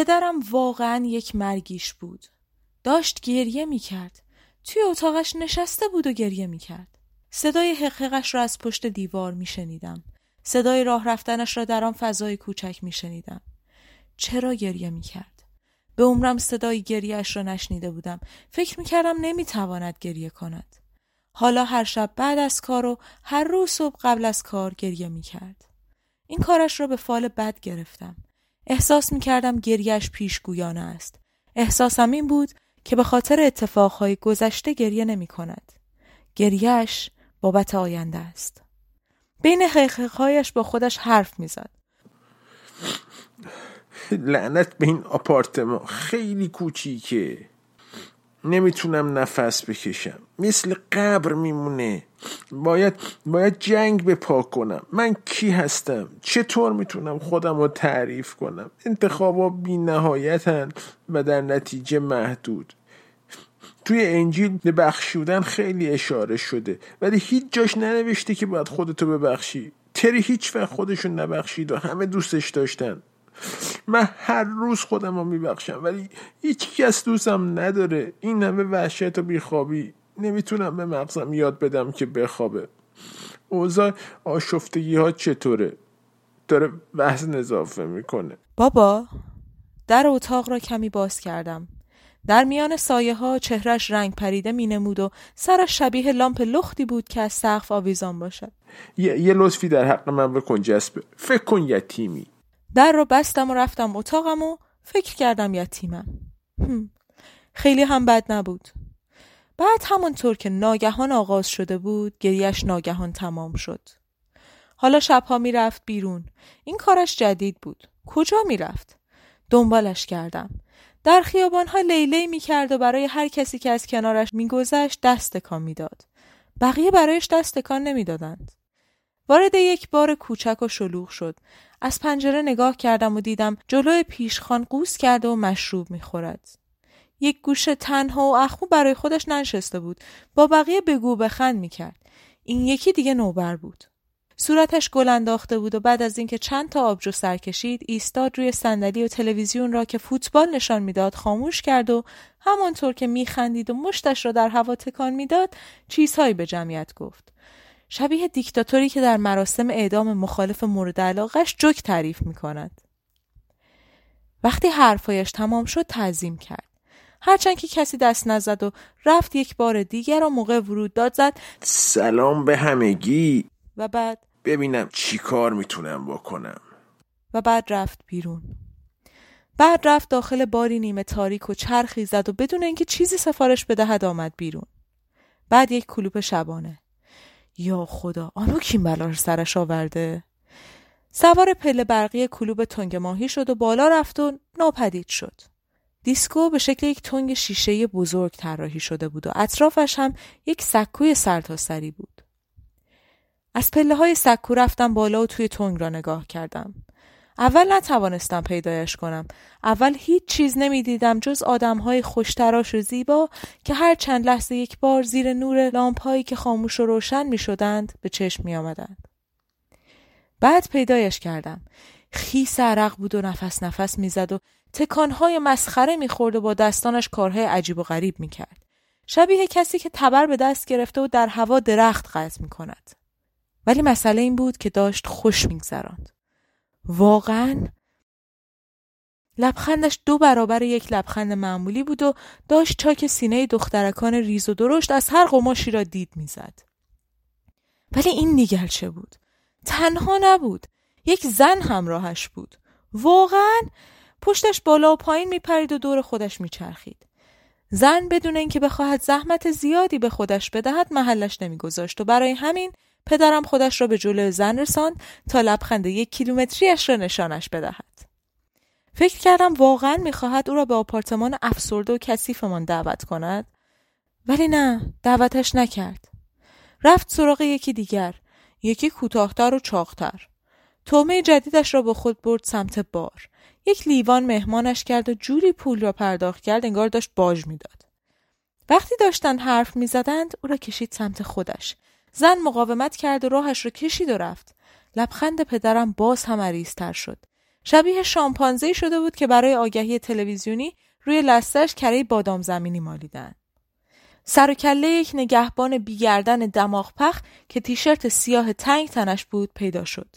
پدرم واقعا یک مرگیش بود. داشت گریه می کرد. توی اتاقش نشسته بود و گریه می کرد. صدای حقحقش را از پشت دیوار می شنیدم. صدای راه رفتنش را در آن فضای کوچک می شنیدم. چرا گریه می کرد؟ به عمرم صدای گریهش را نشنیده بودم. فکر می کردم نمی تواند گریه کند. حالا هر شب بعد از کار و هر روز صبح قبل از کار گریه می کرد. این کارش را به فال بد گرفتم. احساس می کردم گریهش پیشگویانه است. احساسم این بود که به خاطر اتفاقهای گذشته گریه نمی کند. گریهش بابت آینده است. بین حقیقهایش با خودش حرف می‌زد. لعنت به این آپارتمان خیلی کوچیکه نمی‌تونم نفس بکشم. مثل قبر میمونه. باید باید جنگ به پاک کنم. من کی هستم؟ چطور می‌تونم خودم رو تعریف کنم؟ انتخابا بی نهایتن و در نتیجه محدود. توی انجیل به بخشودن خیلی اشاره شده. ولی هیچ جاش ننوشته که باید خودتو ببخشی. تری هیچ وقت خودشو نبخشید و همه دوستش داشتن. من هر روز خودم رو میبخشم ولی هیچ کس دوستم نداره. این همه وحشت و بیخوابی. نمی‌تونم به مغزم یاد بدم که بخوابه. اوضاع آشفتگی ها چطوره؟ داره وزن اضافه می‌کنه. بابا در اتاق را کمی باز کردم. در میان سایه ها چهرش رنگ پریده می نمود و سرش شبیه لامپ لختی بود که از سقف آویزان باشد. یه, یه لطفی در حق من بکن جسبه. فکر کن یتیمی. در را بستم و رفتم اتاقم و فکر کردم یتیمم. خیلی هم بد نبود. بعد همانطور که ناگهان آغاز شده بود گریش ناگهان تمام شد. حالا شبها می‌رفت بیرون. این کارش جدید بود. کجا می‌رفت؟ دنبالش کردم. در خیابانها لیلی می‌کرد و برای هر کسی که از کنارش میگذشت دست تکان می‌داد. بقیه برایش دست تکان نمی‌دادند. وارد یک بار کوچک و شلوغ شد. از پنجره نگاه کردم و دیدم جلوی پیشخان قوس کرده و مشروب می‌خورد. یک گوشه تنها و اخمو برای خودش ننشسته بود. با بقیه بگو بخند می‌کرد. این یکی دیگه نوبر بود. صورتش گل انداخته بود و بعد از اینکه چند تا آبجو سر کشید ایستاد روی صندلی و تلویزیون را که فوتبال نشان می‌داد خاموش کرد و همانطور که میخندید و مشتش را در هوا تکان می‌داد چیزهایی به جمعیت گفت. شبیه دیکتاتوری که در مراسم اعدام مخالف مورد علاقش جوک تعریف می کند. وقتی حرفایش تمام شد تعظیم کرد. هرچند که کسی دست نزد و رفت یک بار دیگر و موقع ورود داد زد سلام به همگی. و بعد؟ ببینم چی کار می‌تونم بکنم. و بعد رفت بیرون. بعد رفت داخل باری نیمه تاریک و چرخی زد و بدون اینکه چیزی سفارش بدهد آمد بیرون. بعد یک کلوپ شبانه. یا خدا آنو کیم بلاش سرش آورده؟ سوار پله برقی کلوب تنگ ماهی شد و بالا رفت و ناپدید شد. دیسکو به شکل یک تنگ شیشه بزرگ طراحی شده بود و اطرافش هم یک سکوی سرتاسری بود. از پله های سکو رفتم بالا و توی تنگ را نگاه کردم. اول نتوانستم پیدایش کنم اول هیچ چیز نمی‌دیدم جز آدم های خوشتراش و زیبا که هر چند لحظه یک بار زیر نور لامپ هایی که خاموش و روشن می شدند به چشم می آمدند. بعد پیدایش کردم خیس عرق بود و نفس نفس می‌زد و تکانهای مسخره می‌خورد و با دستانش کارهای عجیب و غریب می‌کرد. شبیه کسی که تبر به دست گرفته و در هوا درخت قطع می‌کند. ولی مسئله این بود که داشت خوش میگذراند. واقعا لبخندش دو برابر یک لبخند معمولی بود و داشت چاک سینه دخترکان ریز و درشت از هر قماشی را دید می‌زد. ولی این نیگل چه بود؟ تنها نبود. یک زن همراهش بود. واقعا پشتش بالا و پایین میپرید و دور خودش میچرخید. زن بدون اینکه بخواهد زحمت زیادی به خودش بدهد محلش نمیگذاشت و برای همین پدرم خودش را به جلو زن رساند تا لبخند یک کیلومتریش را نشانش بدهد. فکر کردم واقعا می‌خواهد او را به آپارتمان افسرده و کثیفمان دعوت کند ولی نه دعوتش نکرد. رفت سراغ یکی دیگر یکی کوتاهتر و چاقتر. تومه جدیدش را با خود برد سمت بار. یک لیوان مهمانش کرد و جوری پول را پرداخت کرد انگار داشت باج می‌داد. وقتی داشتن حرف می‌زدند او را کشید سمت خودش. زن مقاومت کرد و راهش را کشید و رفت لبخند پدرم باز هم عریضتر شد شبیه شامپانزه شده بود که برای آگهی تلویزیونی روی لستش کره بادام زمینی مالیدن. سر و کله یک نگهبان بیگردن دماغ پخ که تیشرت سیاه تنگ تنش بود پیدا شد.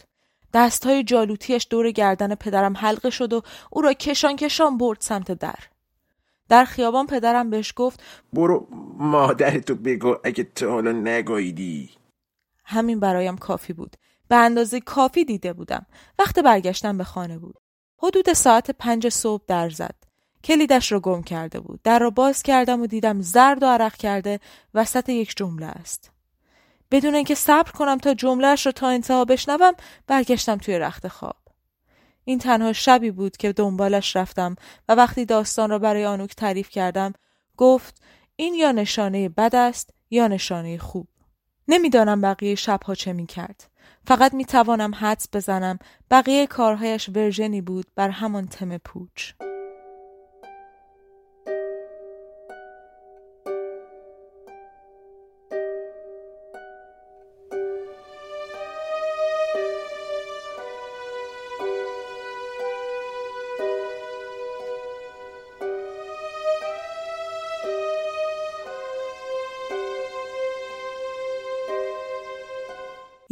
دستهای جالوتیش دور گردن پدرم حلقه شد و او را کشان کشان برد سمت در. در خیابان پدرم بهش گفت برو مادرتو بگو اگه تا حالا نگاییدی همین برایم کافی بود. به اندازه کافی دیده بودم. وقت برگشتن به خانه بود. حدود ساعت پنج صبح در زد. کلیدش رو گم کرده بود. در را باز کردم و دیدم زرد و عرق کرده وسط یک جمله است. بدون اینکه صبر کنم تا جملهش رو تا انتها بشنوم برگشتم توی رخت خواب. این تنها شبی بود که دنبالش رفتم و وقتی داستان را برای آنوک تعریف کردم گفت این یا نشانه بد است یا نشانه خوب. نمی‌دانم بقیه شبها چه می کرد. فقط می توانم حدس بزنم بقیه کارهایش ورژنی بود بر همان تم پوچ.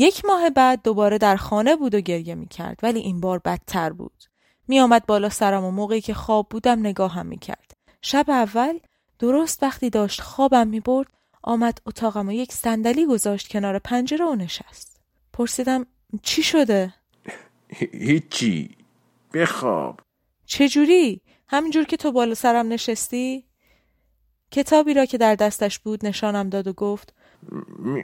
یک ماه بعد دوباره در خانه بود و گریه می کرد ولی این بار بدتر بود. می آمد بالا سرم و موقعی که خواب بودم نگاهم می کرد. شب اول درست وقتی داشت خوابم می برد آمد اتاقم و یک صندلی گذاشت کنار پنجره و نشست. پرسیدم چی شده؟ هیچی بخواب چجوری؟ همینجور که تو بالا سرم نشستی؟ کتابی را که در دستش بود نشانم داد و گفت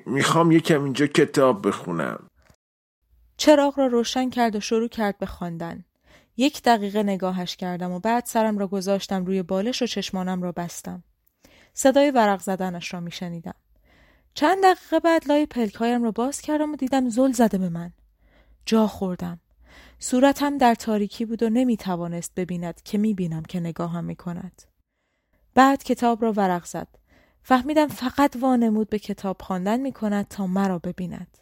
می‌خوام یکم اینجا کتاب بخونم چراغ را روشن کرد و شروع کرد به خواندن. یک دقیقه نگاهش کردم و بعد سرم را گذاشتم روی بالش و چشمانم را بستم. صدای ورق زدنش را میشنیدم. چند دقیقه بعد لای پلکایم را باز کردم و دیدم زل زده به من. جا خوردم. صورتم در تاریکی بود و نمی توانست ببیند که می بینم که نگاهم می کند. بعد کتاب را ورق زد. فهمیدم فقط وانمود به کتاب خواندن می کند تا مرا ببیند.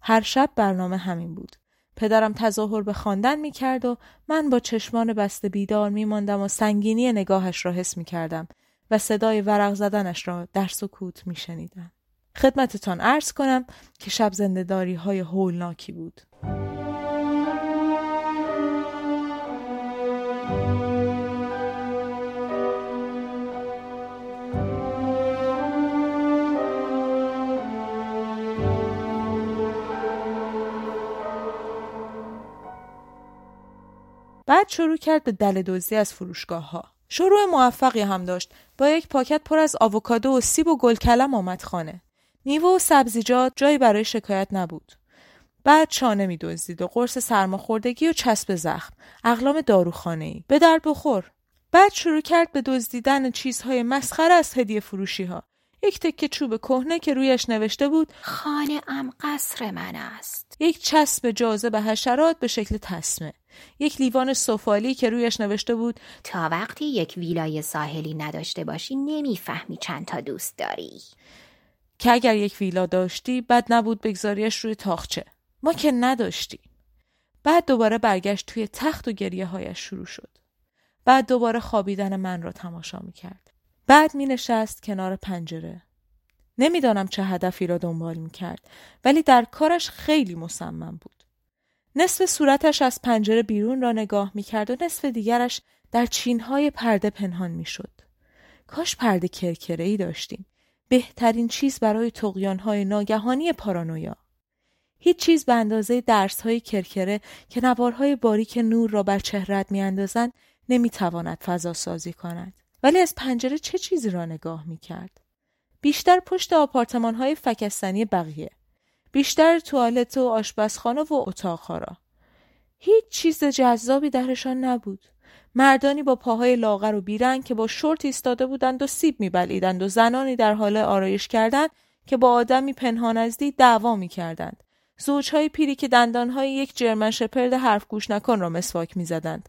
هر شب برنامه همین بود. پدرم تظاهر به خواندن می کرد و من با چشمان بسته بیدار می ماندم و سنگینی نگاهش را حس می کردم و صدای ورق زدنش را در سکوت می شنیدم. خدمتتان عرض کنم که شب زندهداری های هولناکی بود. بعد شروع کرد به دل دزدی از فروشگاه ها. شروع موفقی هم داشت با یک پاکت پر از آووکادو و سیب و گلکلم آمد خانه. میوه و سبزیجات جایی برای شکایت نبود. بعد چانه می دزدید و قرص سرماخوردگی و چسب زخم، اقلام داروخانه ای. به درد بخور. بعد شروع کرد به دزدیدن چیزهای مسخره از هدیه فروشی ها. یک تکه چوب کهنه که رویش نوشته بود خانه ام قصر من است. یک چسب جاذب حشرات به شکل تسمه. یک لیوان سفالی که رویش نوشته بود تا وقتی یک ویلای ساحلی نداشته باشی نمی‌فهمی چند تا دوست داری. که اگر یک ویلا داشتی بد نبود بگذاریش روی تاخچه. ما که نداشتیم. بعد دوباره برگشت توی تخت و گریه هایش شروع شد. بعد دوباره خوابیدن من را تماشا می کرد بعد می نشست کنار پنجره. نمی‌دانم چه هدفی را دنبال می کرد ولی در کارش خیلی مصمم بود. نصف صورتش از پنجره بیرون را نگاه می کرد و نصف دیگرش در چینهای پرده پنهان می شد. کاش پرده کرکره ای داشتیم. بهترین چیز برای تقیانهای ناگهانی پارانویا. هیچ چیز به اندازه درس های کرکره که نوارهای باریک نور را بر چهرت می اندازند نمی تواند فضا سازی کند. ولی از پنجره چه چیزی را نگاه می کرد؟ بیشتر پشت آپارتمان های فکستنی بقیه. بیشتر توالت و آشپزخانه و اتاقها را. هیچ چیز جذابی درشان نبود. مردانی با پاهای لاغر و بیرنگ که با شورت ایستاده بودند و سیب میبلیدند و زنانی در حال آرایش کردند که با آدمی پنهان از دید دعوا می‌کردند. زوجهای پیری که دندانهای یک جرمن شپرد حرف گوش نکن را مسواک می‌زدند.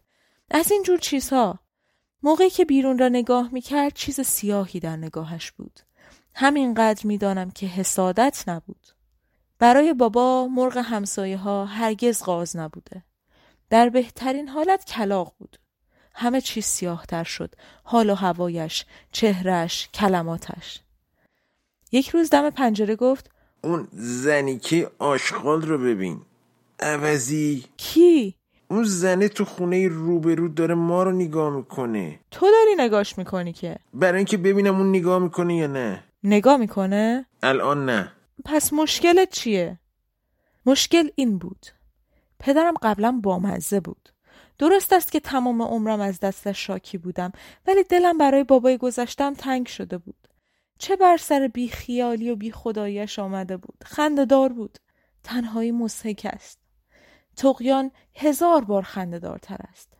از این جور چیزها موقعی که بیرون را نگاه می‌کرد چیز سیاهی در نگاهش بود. همینقدر می‌دانم که حسادت نبود. برای بابا مرغ همسایه ها هرگز غاز نبوده. در بهترین حالت کلاق بود. همه چیز سیاهتر شد. حال و هوایش چهرش کلماتش. یک روز دم پنجره گفت اون زنی که آشغال رو ببین. عوضی. کی؟ اون زنه تو خونه روبرو داره ما رو نگاه می‌کنه. تو داری نگاش می‌کنی که؟ برای اینکه ببینم اون نگاه می‌کنه یا نه. نگاه می‌کنه؟ الان نه. پس مشکلت چیه؟ مشکل این بود. پدرم قبلا بامزه بود. درست است که تمام عمرم از دستش شاکی بودم ولی دلم برای بابای گذشتم تنگ شده بود. چه بر سر بی خیالی و بی خدایش آمده بود. دار بود. تنهایی مسحک است. تقیان هزار بار خنده دارتر است.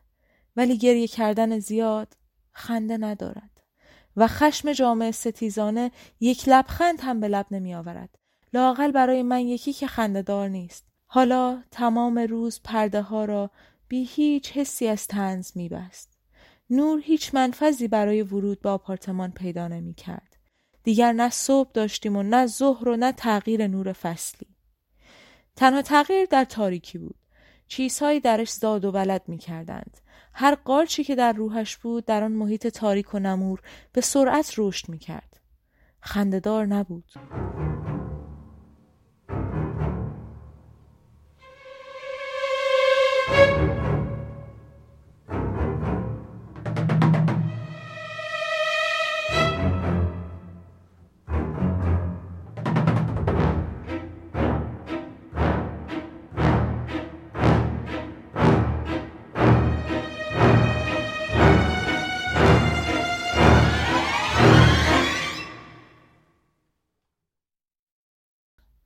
ولی گریه کردن زیاد خنده ندارد. و خشم جامعه ستیزانه یک لبخند هم به لب نمی آورد لاقل برای من یکی که خنده دار نیست حالا تمام روز پرده ها را بی هیچ حسی از تنز می بست. نور هیچ منفذی برای ورود به آپارتمان پیدا نمی کرد. دیگر نه صبح داشتیم و نه ظهر و نه تغییر نور فصلی. تنها تغییر در تاریکی بود. چیزهایی درش زاد و ولد می کردند. هر قارچی که در روحش بود در آن محیط تاریک و نمور به سرعت رشد می کرد. خندهدار نبود.